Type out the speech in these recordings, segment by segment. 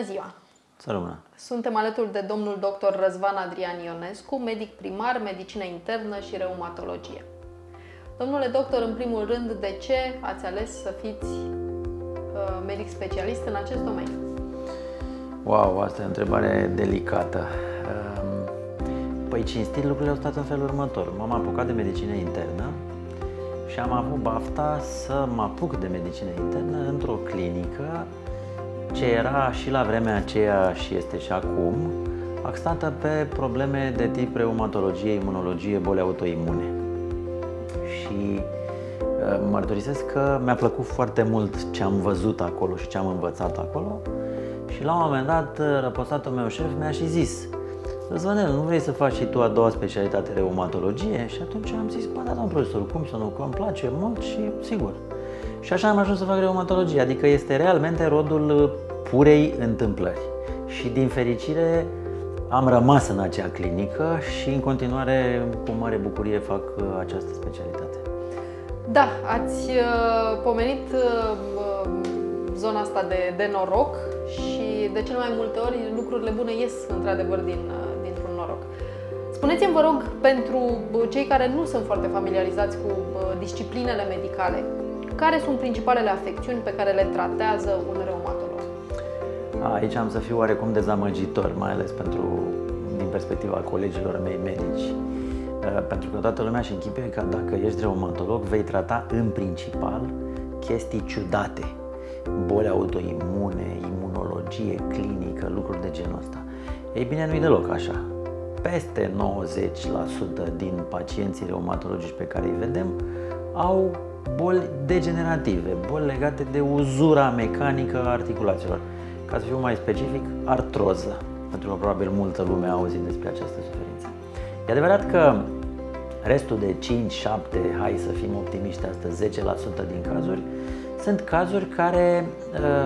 Bună ziua! Să rămână! Suntem alături de domnul dr. Răzvan Adrian Ionescu, medic primar, medicină internă și reumatologie. Domnule doctor, în primul rând, de ce ați ales să fiți uh, medic specialist în acest domeniu? Wow, asta e o întrebare delicată. Um, păi cinstit, lucrurile au stat în felul următor. M-am apucat de medicină internă și am avut bafta să mă apuc de medicină internă într-o clinică ce era și la vremea aceea și este și acum, axată pe probleme de tip reumatologie, imunologie, boli autoimune. Și uh, mărturisesc că mi-a plăcut foarte mult ce am văzut acolo și ce am învățat acolo și la un moment dat uh, răposatul meu șef mi-a și zis Răzvanel, nu vrei să faci și tu a doua specialitate reumatologie? Și atunci am zis, bă, da, domnul profesor, cum să nu, că îmi place mult și sigur. Și așa am ajuns să fac reumatologie, adică este realmente rodul purei întâmplări. Și din fericire am rămas în acea clinică și în continuare cu mare bucurie fac uh, această specialitate. Da, ați uh, pomenit uh, zona asta de, de noroc și de cele mai multe ori lucrurile bune ies într-adevăr din, dintr-un noroc. Spuneți-mi, vă rog, pentru cei care nu sunt foarte familiarizați cu disciplinele medicale, care sunt principalele afecțiuni pe care le tratează un reumatolog? Aici am să fiu oarecum dezamăgitor, mai ales pentru, din perspectiva colegilor mei medici. Uh, pentru că toată lumea și închipuie că dacă ești reumatolog, vei trata în principal chestii ciudate, boli autoimune, imunologie clinică, lucruri de genul ăsta. Ei bine, nu-i deloc așa. Peste 90% din pacienții reumatologici pe care îi vedem au boli degenerative, boli legate de uzura mecanică a articulațiilor. Ca să fiu mai specific, artroză, pentru că probabil multă lume a auzit despre această suferință. E adevărat că restul de 5, 7, hai să fim optimiști astăzi, 10% din cazuri, sunt cazuri care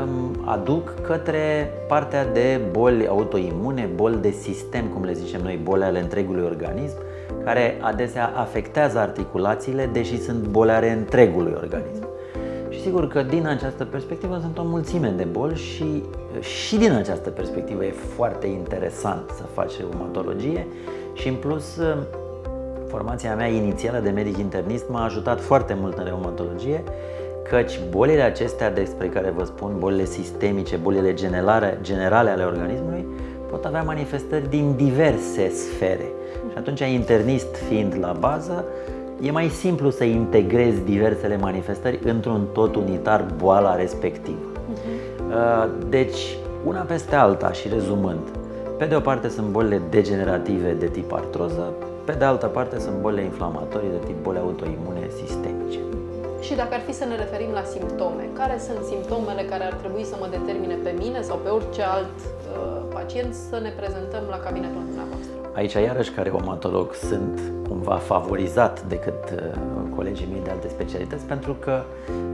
um, aduc către partea de boli autoimune, boli de sistem, cum le zicem noi, boli ale întregului organism, care adesea afectează articulațiile, deși sunt boli ale întregului organism. Și sigur că din această perspectivă sunt o mulțime de boli și și din această perspectivă e foarte interesant să faci reumatologie și în plus formația mea inițială de medic internist m-a ajutat foarte mult în reumatologie căci bolile acestea despre care vă spun, bolile sistemice, bolile generale, generale ale organismului, pot avea manifestări din diverse sfere. Și atunci, internist fiind la bază, e mai simplu să integrezi diversele manifestări într-un tot unitar boala respectivă. Uh-huh. Deci, una peste alta și rezumând, pe de o parte sunt bolile degenerative de tip artroză, pe de altă parte sunt bolile inflamatorii de tip boli autoimune sistemice. Și dacă ar fi să ne referim la simptome, care sunt simptomele care ar trebui să mă determine pe mine sau pe orice alt uh, pacient să ne prezentăm la cabinetul dumneavoastră? Aici, iarăși, ca reumatolog, sunt cumva favorizat decât uh, colegii mei de alte specialități, pentru că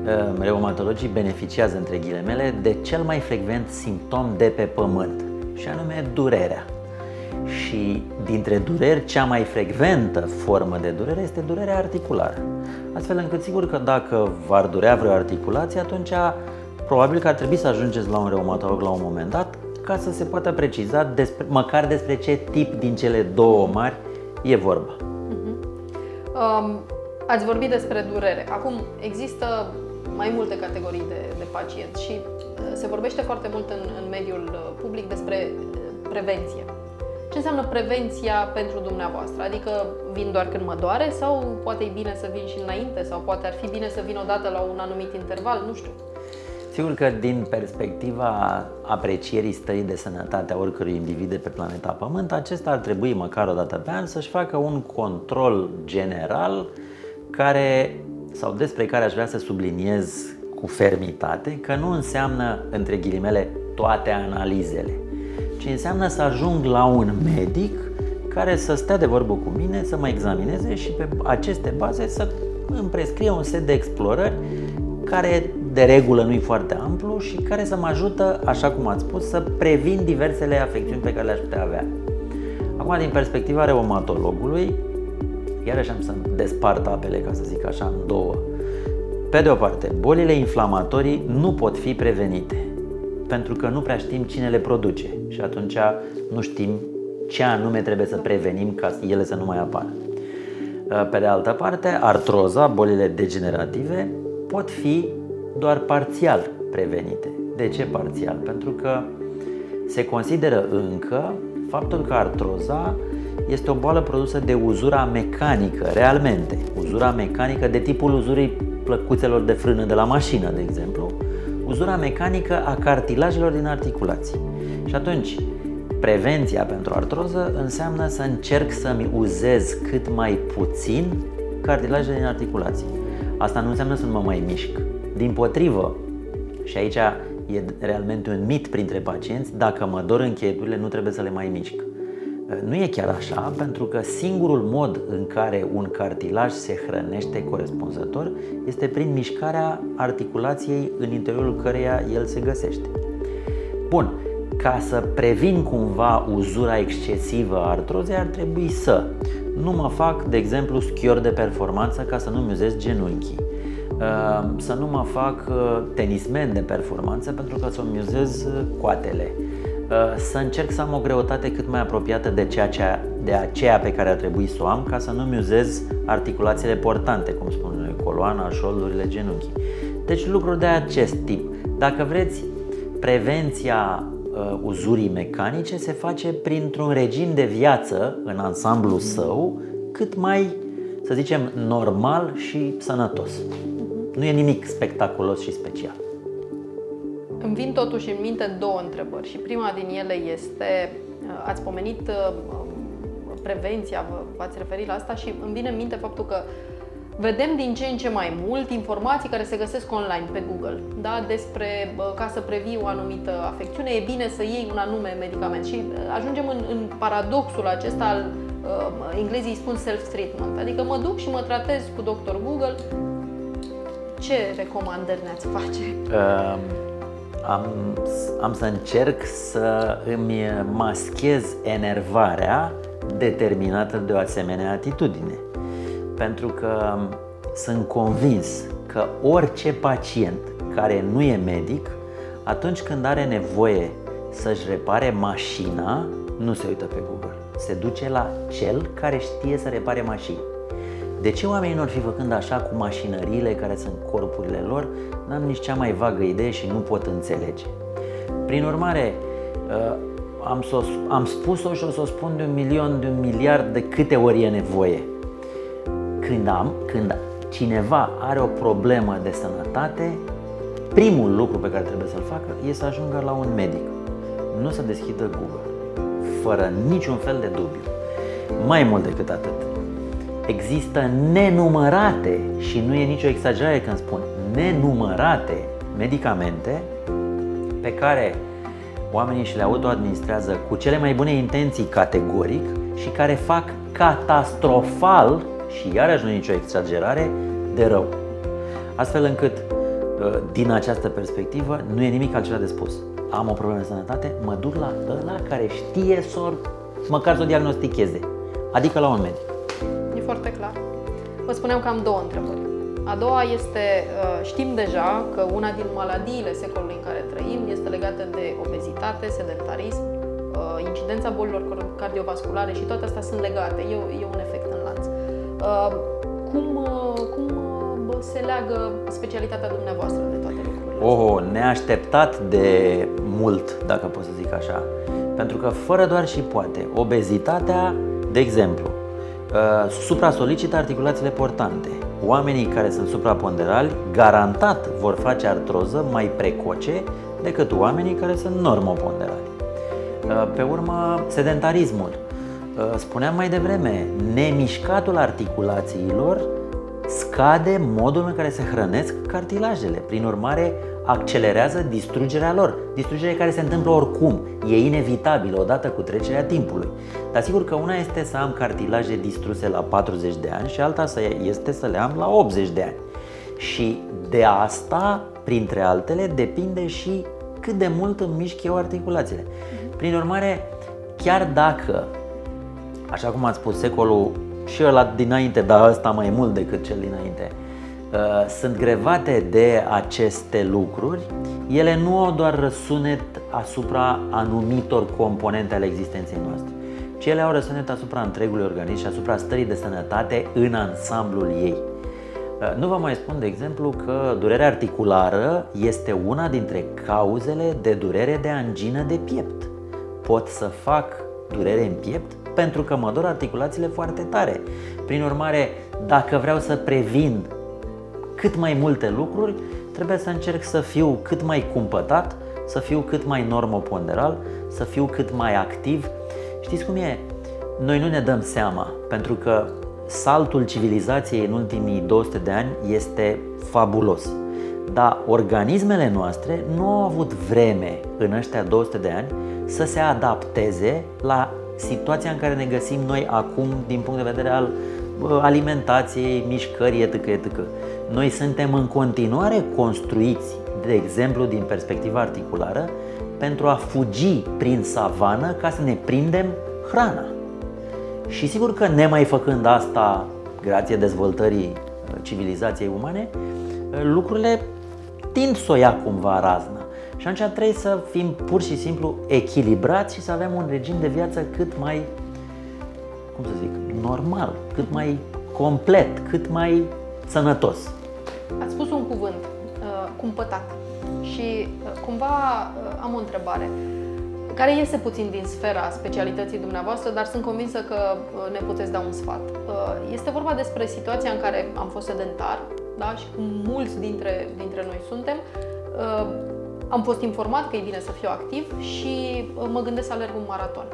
uh, reumatologii beneficiază, între ghilimele, de cel mai frecvent simptom de pe pământ, și anume durerea. Și dintre dureri, cea mai frecventă formă de durere este durerea articulară. Astfel încât, sigur că dacă v-ar durea vreo articulație, atunci probabil că ar trebui să ajungeți la un reumatolog la un moment dat ca să se poată preciza despre, măcar despre ce tip din cele două mari e vorba. Uh-huh. Um, ați vorbit despre durere. Acum, există mai multe categorii de, de pacienți și uh, se vorbește foarte mult în, în mediul uh, public despre uh, prevenție. Ce înseamnă prevenția pentru dumneavoastră? Adică vin doar când mă doare sau poate e bine să vin și înainte sau poate ar fi bine să vin odată la un anumit interval? Nu știu. Sigur că din perspectiva aprecierii stării de sănătate a oricărui individ de pe planeta Pământ, acesta ar trebui măcar o dată pe an să-și facă un control general care, sau despre care aș vrea să subliniez cu fermitate că nu înseamnă, între ghilimele, toate analizele, ci înseamnă să ajung la un medic care să stea de vorbă cu mine, să mă examineze și pe aceste baze să îmi prescrie un set de explorări care de regulă nu e foarte amplu și care să mă ajută, așa cum ați spus, să previn diversele afecțiuni pe care le-aș putea avea. Acum, din perspectiva reumatologului, iarăși am să despart apele, ca să zic așa, în două. Pe de o parte, bolile inflamatorii nu pot fi prevenite. pentru că nu prea știm cine le produce și atunci nu știm ce anume trebuie să prevenim ca ele să nu mai apară. Pe de altă parte, artroza, bolile degenerative, pot fi doar parțial prevenite. De ce parțial? Pentru că se consideră încă faptul că artroza este o boală produsă de uzura mecanică, realmente. Uzura mecanică de tipul uzurii plăcuțelor de frână de la mașină, de exemplu, uzura mecanică a cartilajelor din articulații. Și atunci, prevenția pentru artroză înseamnă să încerc să-mi uzez cât mai puțin cartilajele din articulații. Asta nu înseamnă să nu mă mai mișc. Din potrivă, și aici e realmente un mit printre pacienți, dacă mă dor încheieturile, nu trebuie să le mai mișc. Nu e chiar așa, pentru că singurul mod în care un cartilaj se hrănește corespunzător este prin mișcarea articulației în interiorul căreia el se găsește. Bun, ca să previn cumva uzura excesivă a artrozei, ar trebui să nu mă fac, de exemplu, schior de performanță ca să nu-mi uzez genunchii, uh, să nu mă fac uh, tenismen de performanță pentru că să-mi uzez uh, coatele, să încerc să am o greutate cât mai apropiată de, ceea ce, de aceea pe care ar trebui să o am ca să nu-mi uzez articulațiile portante, cum spun noi, coloana, șoldurile, genunchii. Deci lucruri de acest tip. Dacă vreți, prevenția uh, uzurii mecanice se face printr-un regim de viață în ansamblu său cât mai, să zicem, normal și sănătos. Nu e nimic spectaculos și special. Îmi vin totuși în minte două întrebări și prima din ele este, uh, ați pomenit uh, prevenția, v-ați referit la asta și îmi vine în minte faptul că vedem din ce în ce mai mult informații care se găsesc online pe Google da? despre ca să previi o anumită afecțiune, e bine să iei un anume medicament și uh, ajungem în, în paradoxul acesta al uh, englezii spun self-treatment, adică mă duc și mă tratez cu doctor Google. Ce recomandări ne-ați face? Uh, am, am să încerc să îmi maschez enervarea determinată de o asemenea atitudine pentru că sunt convins că orice pacient care nu e medic, atunci când are nevoie să-și repare mașina, nu se uită pe Google. Se duce la cel care știe să repare mașini. De ce oamenii nu ar fi făcând așa cu mașinăriile care sunt corpurile lor? N-am nici cea mai vagă idee și nu pot înțelege. Prin urmare, uh, am, am spus-o și o să o spun de un milion, de un miliard de câte ori e nevoie când am, când cineva are o problemă de sănătate, primul lucru pe care trebuie să-l facă este să ajungă la un medic. Nu să deschidă Google, fără niciun fel de dubiu. Mai mult decât atât, există nenumărate, și nu e nicio exagerare când spun nenumărate medicamente pe care oamenii și le autoadministrează cu cele mai bune intenții categoric și care fac catastrofal și iarăși nu e nicio exagerare, de rău. Astfel încât, uh, din această perspectivă, nu e nimic altceva de spus. Am o problemă de sănătate, mă duc la ăla care știe să măcar să o diagnosticheze, adică la un medic. E foarte clar. Vă spuneam că am două întrebări. A doua este, uh, știm deja că una din maladiile secolului în care trăim este legată de obezitate, sedentarism, uh, incidența bolilor cardiovasculare și toate astea sunt legate. E, e un efect în lanț. Uh, cum, uh, cum uh, se leagă specialitatea dumneavoastră de toate lucrurile Oh, neașteptat de mult, dacă pot să zic așa. Pentru că fără doar și poate, obezitatea, de exemplu, supra-solicită articulațiile portante. Oamenii care sunt supraponderali garantat vor face artroză mai precoce decât oamenii care sunt normoponderali. Pe urmă, sedentarismul Uh, spuneam mai devreme, nemișcatul articulațiilor scade modul în care se hrănesc cartilajele. Prin urmare, accelerează distrugerea lor. Distrugerea care se întâmplă oricum, e inevitabilă odată cu trecerea timpului. Dar sigur că una este să am cartilaje distruse la 40 de ani și alta este să le am la 80 de ani. Și de asta, printre altele, depinde și cât de mult îmi mișc eu articulațiile. Prin urmare, chiar dacă așa cum ați spus, secolul și ăla dinainte, dar ăsta mai mult decât cel dinainte, uh, sunt grevate de aceste lucruri, ele nu au doar răsunet asupra anumitor componente ale existenței noastre, ci ele au răsunet asupra întregului organism și asupra stării de sănătate în ansamblul ei. Uh, nu vă mai spun, de exemplu, că durerea articulară este una dintre cauzele de durere de angină de piept. Pot să fac durere în piept pentru că mă dor articulațiile foarte tare. Prin urmare, dacă vreau să previn cât mai multe lucruri, trebuie să încerc să fiu cât mai cumpătat, să fiu cât mai normoponderal, să fiu cât mai activ. Știți cum e? Noi nu ne dăm seama, pentru că saltul civilizației în ultimii 200 de ani este fabulos. Dar organismele noastre nu au avut vreme în ăștia 200 de ani să se adapteze la situația în care ne găsim noi acum din punct de vedere al alimentației, mișcării, etc. etc. Noi suntem în continuare construiți, de exemplu, din perspectiva articulară, pentru a fugi prin savană ca să ne prindem hrana. Și sigur că nemai făcând asta, grație dezvoltării uh, civilizației umane, uh, lucrurile tind să o ia cumva razna. Și atunci trebuie să fim pur și simplu echilibrați și să avem un regim de viață cât mai, cum să zic, normal, cât mai complet, cât mai sănătos. Ați spus un cuvânt, uh, cumpătat. Și uh, cumva uh, am o întrebare care iese puțin din sfera specialității dumneavoastră, dar sunt convinsă că uh, ne puteți da un sfat. Uh, este vorba despre situația în care am fost sedentar, da? și cum mulți dintre, dintre noi suntem, uh, am fost informat că e bine să fiu activ și mă gândesc să alerg un maraton.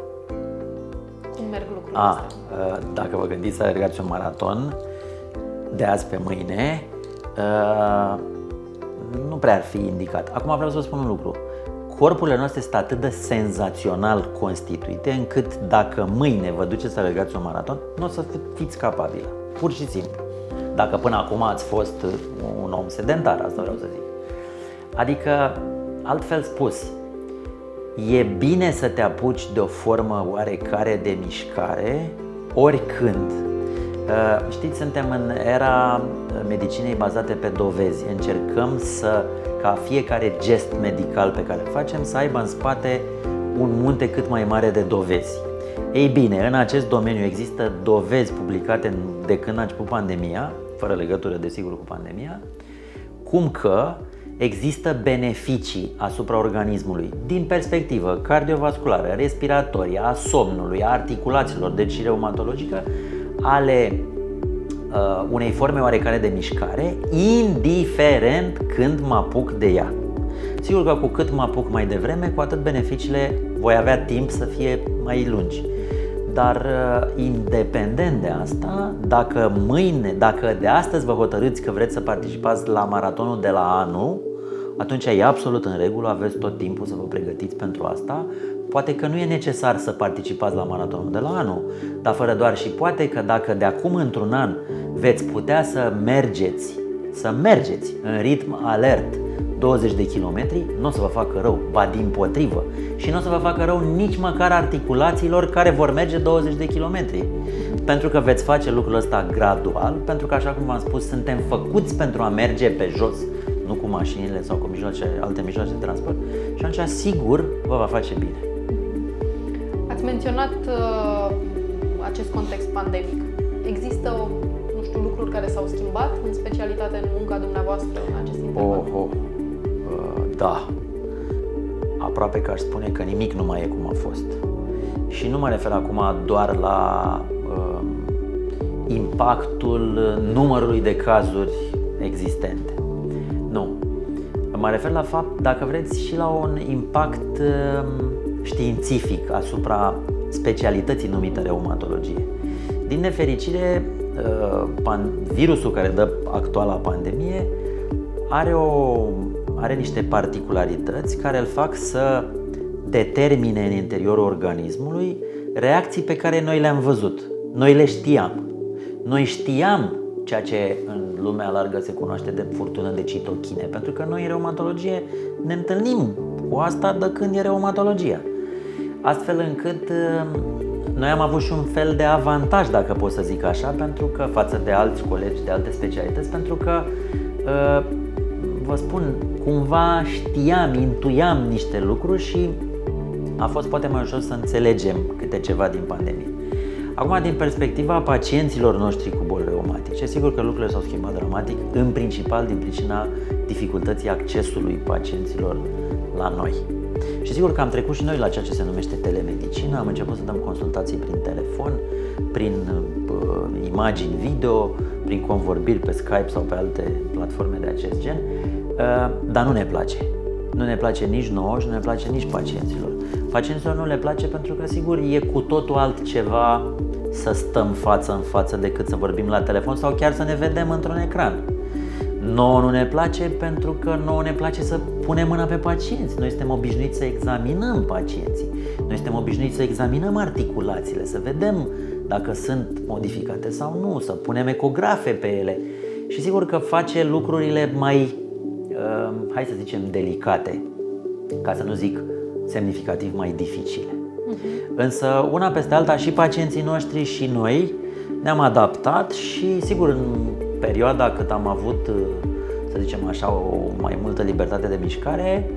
Cum merg lucrurile A, astea? Dacă vă gândiți să alergați un maraton de azi pe mâine, nu prea ar fi indicat. Acum vreau să vă spun un lucru corpurile noastre sunt atât de senzațional constituite încât dacă mâine vă duceți să alergați un maraton, nu o să fiți capabilă. Pur și simplu. Dacă până acum ați fost un om sedentar, asta vreau să zic. Adică, altfel spus, e bine să te apuci de o formă oarecare de mișcare oricând. Uh, știți, suntem în era medicinei bazate pe dovezi. Încercăm să ca fiecare gest medical pe care îl facem să aibă în spate un munte cât mai mare de dovezi. Ei bine, în acest domeniu există dovezi publicate de când a început pandemia, fără legătură desigur cu pandemia, cum că există beneficii asupra organismului din perspectivă cardiovasculară, respiratorie, a somnului, a articulațiilor, deci reumatologică, ale uh, unei forme oarecare de mișcare, indiferent când mă apuc de ea. Sigur că cu cât mă apuc mai devreme, cu atât beneficiile voi avea timp să fie mai lungi. Dar uh, independent de asta, dacă mâine, dacă de astăzi vă hotărâți că vreți să participați la maratonul de la anul, atunci e absolut în regulă, aveți tot timpul să vă pregătiți pentru asta. Poate că nu e necesar să participați la maratonul de la anul, dar fără doar și poate că dacă de acum într-un an veți putea să mergeți, să mergeți în ritm alert 20 de kilometri, nu o să vă facă rău, ba din potrivă. Și nu o să vă facă rău nici măcar articulațiilor care vor merge 20 de kilometri. Pentru că veți face lucrul ăsta gradual, pentru că așa cum v-am spus, suntem făcuți pentru a merge pe jos, nu cu mașinile sau cu mijloace, alte mijloace de transport și atunci sigur vă va face bine. Ați menționat uh, acest context pandemic. Există o știu, lucruri care s-au schimbat în specialitate în munca dumneavoastră în acest interval? Oh, oh. Uh, da. Aproape că aș spune că nimic nu mai e cum a fost. Și nu mă refer acum doar la uh, impactul numărului de cazuri existente. Nu. Mă refer la fapt, dacă vreți, și la un impact uh, științific asupra specialității numită reumatologie. Din nefericire, Uh, virusul care dă actuala pandemie are, o, are niște particularități care îl fac să determine în interiorul organismului reacții pe care noi le-am văzut. Noi le știam. Noi știam ceea ce în lumea largă se cunoaște de furtună de citochine, pentru că noi în reumatologie ne întâlnim cu asta de când e reumatologia. Astfel încât uh, noi am avut și un fel de avantaj, dacă pot să zic așa, pentru că față de alți colegi de alte specialități, pentru că uh, vă spun, cumva știam, intuiam niște lucruri și a fost poate mai ușor să înțelegem câte ceva din pandemie. Acum, din perspectiva pacienților noștri cu boli reumatice, sigur că lucrurile s-au schimbat dramatic, în principal din pricina dificultății accesului pacienților la noi. Și sigur că am trecut și noi la ceea ce se numește telemedicină, am început să dăm consultații prin telefon, prin uh, imagini video, prin convorbiri pe Skype sau pe alte platforme de acest gen, uh, dar nu ne place. Nu ne place nici nouă și nu ne place nici pacienților. Pacienților nu le place pentru că, sigur, e cu totul altceva să stăm față în față decât să vorbim la telefon sau chiar să ne vedem într-un ecran. Nouă nu ne place pentru că nouă ne place să punem mâna pe pacienți. Noi suntem obișnuiți să examinăm pacienții. Noi suntem obișnuiți să examinăm articulațiile, să vedem dacă sunt modificate sau nu, să punem ecografe pe ele. Și sigur că face lucrurile mai, uh, hai să zicem, delicate, ca să nu zic semnificativ mai dificile. Uh-huh. Însă, una peste alta, și pacienții noștri și noi ne-am adaptat și, sigur, în perioada cât am avut, să zicem așa, o mai multă libertate de mișcare,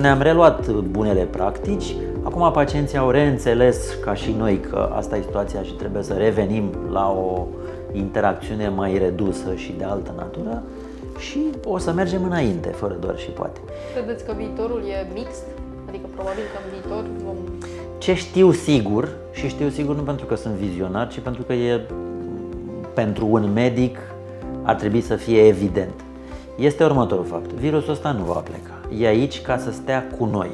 ne-am reluat bunele practici. Acum pacienții au reînțeles, ca și noi, că asta e situația și trebuie să revenim la o interacțiune mai redusă și de altă natură și o să mergem înainte, fără doar și poate. Credeți că viitorul e mixt? Adică probabil că în viitor vom... Ce știu sigur, și știu sigur nu pentru că sunt vizionar, ci pentru că e pentru un medic ar trebui să fie evident. Este următorul fapt. Virusul ăsta nu va pleca. E aici ca să stea cu noi.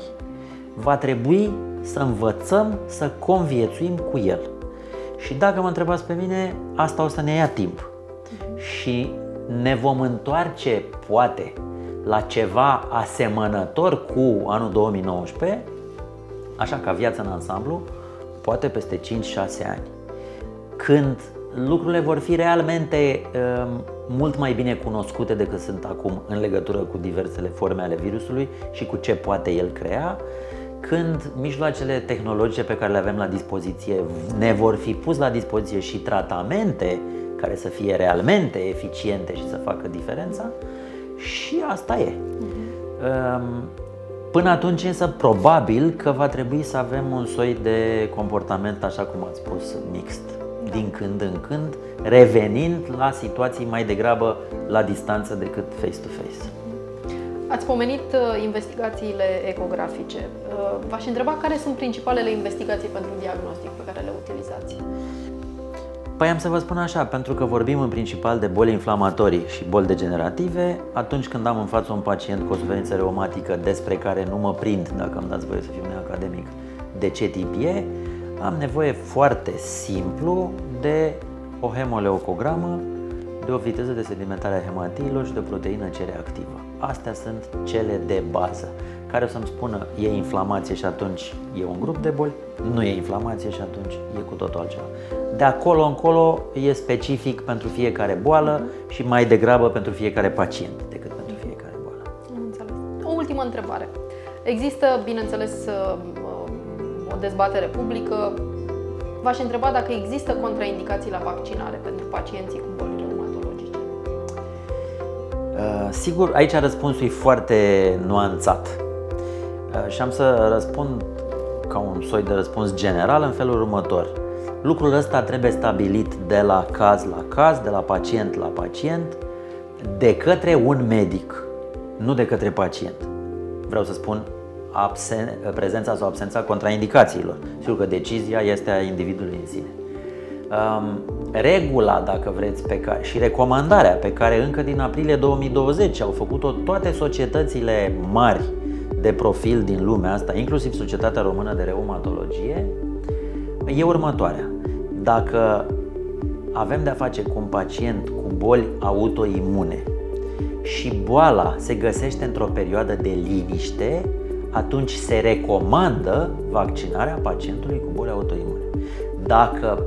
Va trebui să învățăm să conviețuim cu el. Și dacă mă întrebați pe mine, asta o să ne ia timp. Și ne vom întoarce, poate, la ceva asemănător cu anul 2019, așa ca viața în ansamblu, poate peste 5-6 ani. Când lucrurile vor fi realmente uh, mult mai bine cunoscute decât sunt acum în legătură cu diversele forme ale virusului și cu ce poate el crea, când mijloacele tehnologice pe care le avem la dispoziție ne vor fi pus la dispoziție și tratamente care să fie realmente eficiente și să facă diferența, și asta e. Uh-huh. Până atunci însă probabil că va trebui să avem un soi de comportament, așa cum ați spus, mixt din când în când, revenind la situații mai degrabă la distanță decât face-to-face. Ați pomenit uh, investigațiile ecografice. Uh, v-aș întreba care sunt principalele investigații pentru diagnostic pe care le utilizați? Păi am să vă spun așa, pentru că vorbim în principal de boli inflamatorii și boli degenerative, atunci când am în față un pacient cu o suferință reumatică despre care nu mă prind, dacă îmi dați voie să fiu neacademic, de ce tip e, am nevoie foarte simplu de o hemoleucogramă, de o viteză de sedimentare a hematiilor și de o proteină C reactivă. Astea sunt cele de bază, care o să-mi spună e inflamație și atunci e un grup de boli, nu e inflamație și atunci e cu totul altceva. De acolo încolo e specific pentru fiecare boală și mai degrabă pentru fiecare pacient decât pentru fiecare boală. Înțeles. O ultimă întrebare. Există, bineînțeles, o dezbatere publică. V-aș întreba dacă există contraindicații la vaccinare pentru pacienții cu boli reumatologice. Uh, sigur, aici răspunsul e foarte nuanțat. Uh, și am să răspund ca un soi de răspuns general în felul următor. Lucrul ăsta trebuie stabilit de la caz la caz, de la pacient la pacient, de către un medic, nu de către pacient. Vreau să spun absen- prezența sau absența contraindicațiilor. Sigur că decizia este a individului în sine. Um, regula, dacă vreți, pe care, și recomandarea pe care încă din aprilie 2020 au făcut-o toate societățile mari de profil din lumea asta, inclusiv Societatea Română de Reumatologie, e următoarea. Dacă avem de-a face cu un pacient cu boli autoimune și boala se găsește într-o perioadă de liniște, atunci se recomandă vaccinarea pacientului cu boli autoimune. Dacă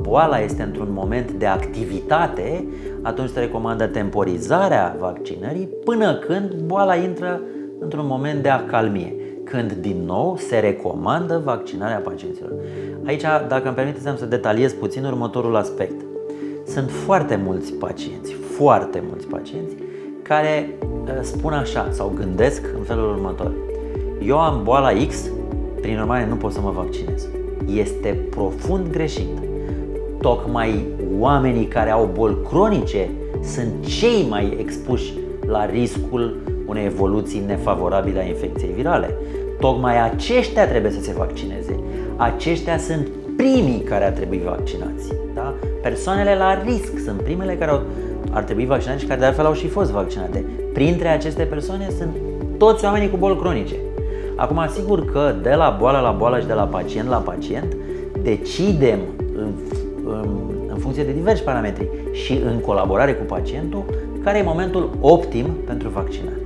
boala este într-un moment de activitate, atunci se recomandă temporizarea vaccinării până când boala intră într-un moment de acalmie. când din nou se recomandă vaccinarea pacienților. Aici, dacă îmi permiteți, am să detaliez puțin următorul aspect. Sunt foarte mulți pacienți, foarte mulți pacienți care uh, spun așa sau gândesc în felul următor. Eu am boala X, prin urmare nu pot să mă vaccinez. Este profund greșit. Tocmai oamenii care au boli cronice sunt cei mai expuși la riscul unei evoluții nefavorabile a infecției virale. Tocmai aceștia trebuie să se vaccineze. Aceștia sunt primii care ar trebui vaccinați. Da? Persoanele la risc sunt primele care au, ar trebui vaccinate și care de altfel au și fost vaccinate. Printre aceste persoane sunt toți oamenii cu boli cronice. Acum, asigur că de la boală la boală și de la pacient la pacient decidem în, în, în funcție de diversi parametri și în colaborare cu pacientul care e momentul optim pentru vaccinare.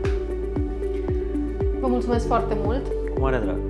Vă mulțumesc foarte mult! Cu mare drag!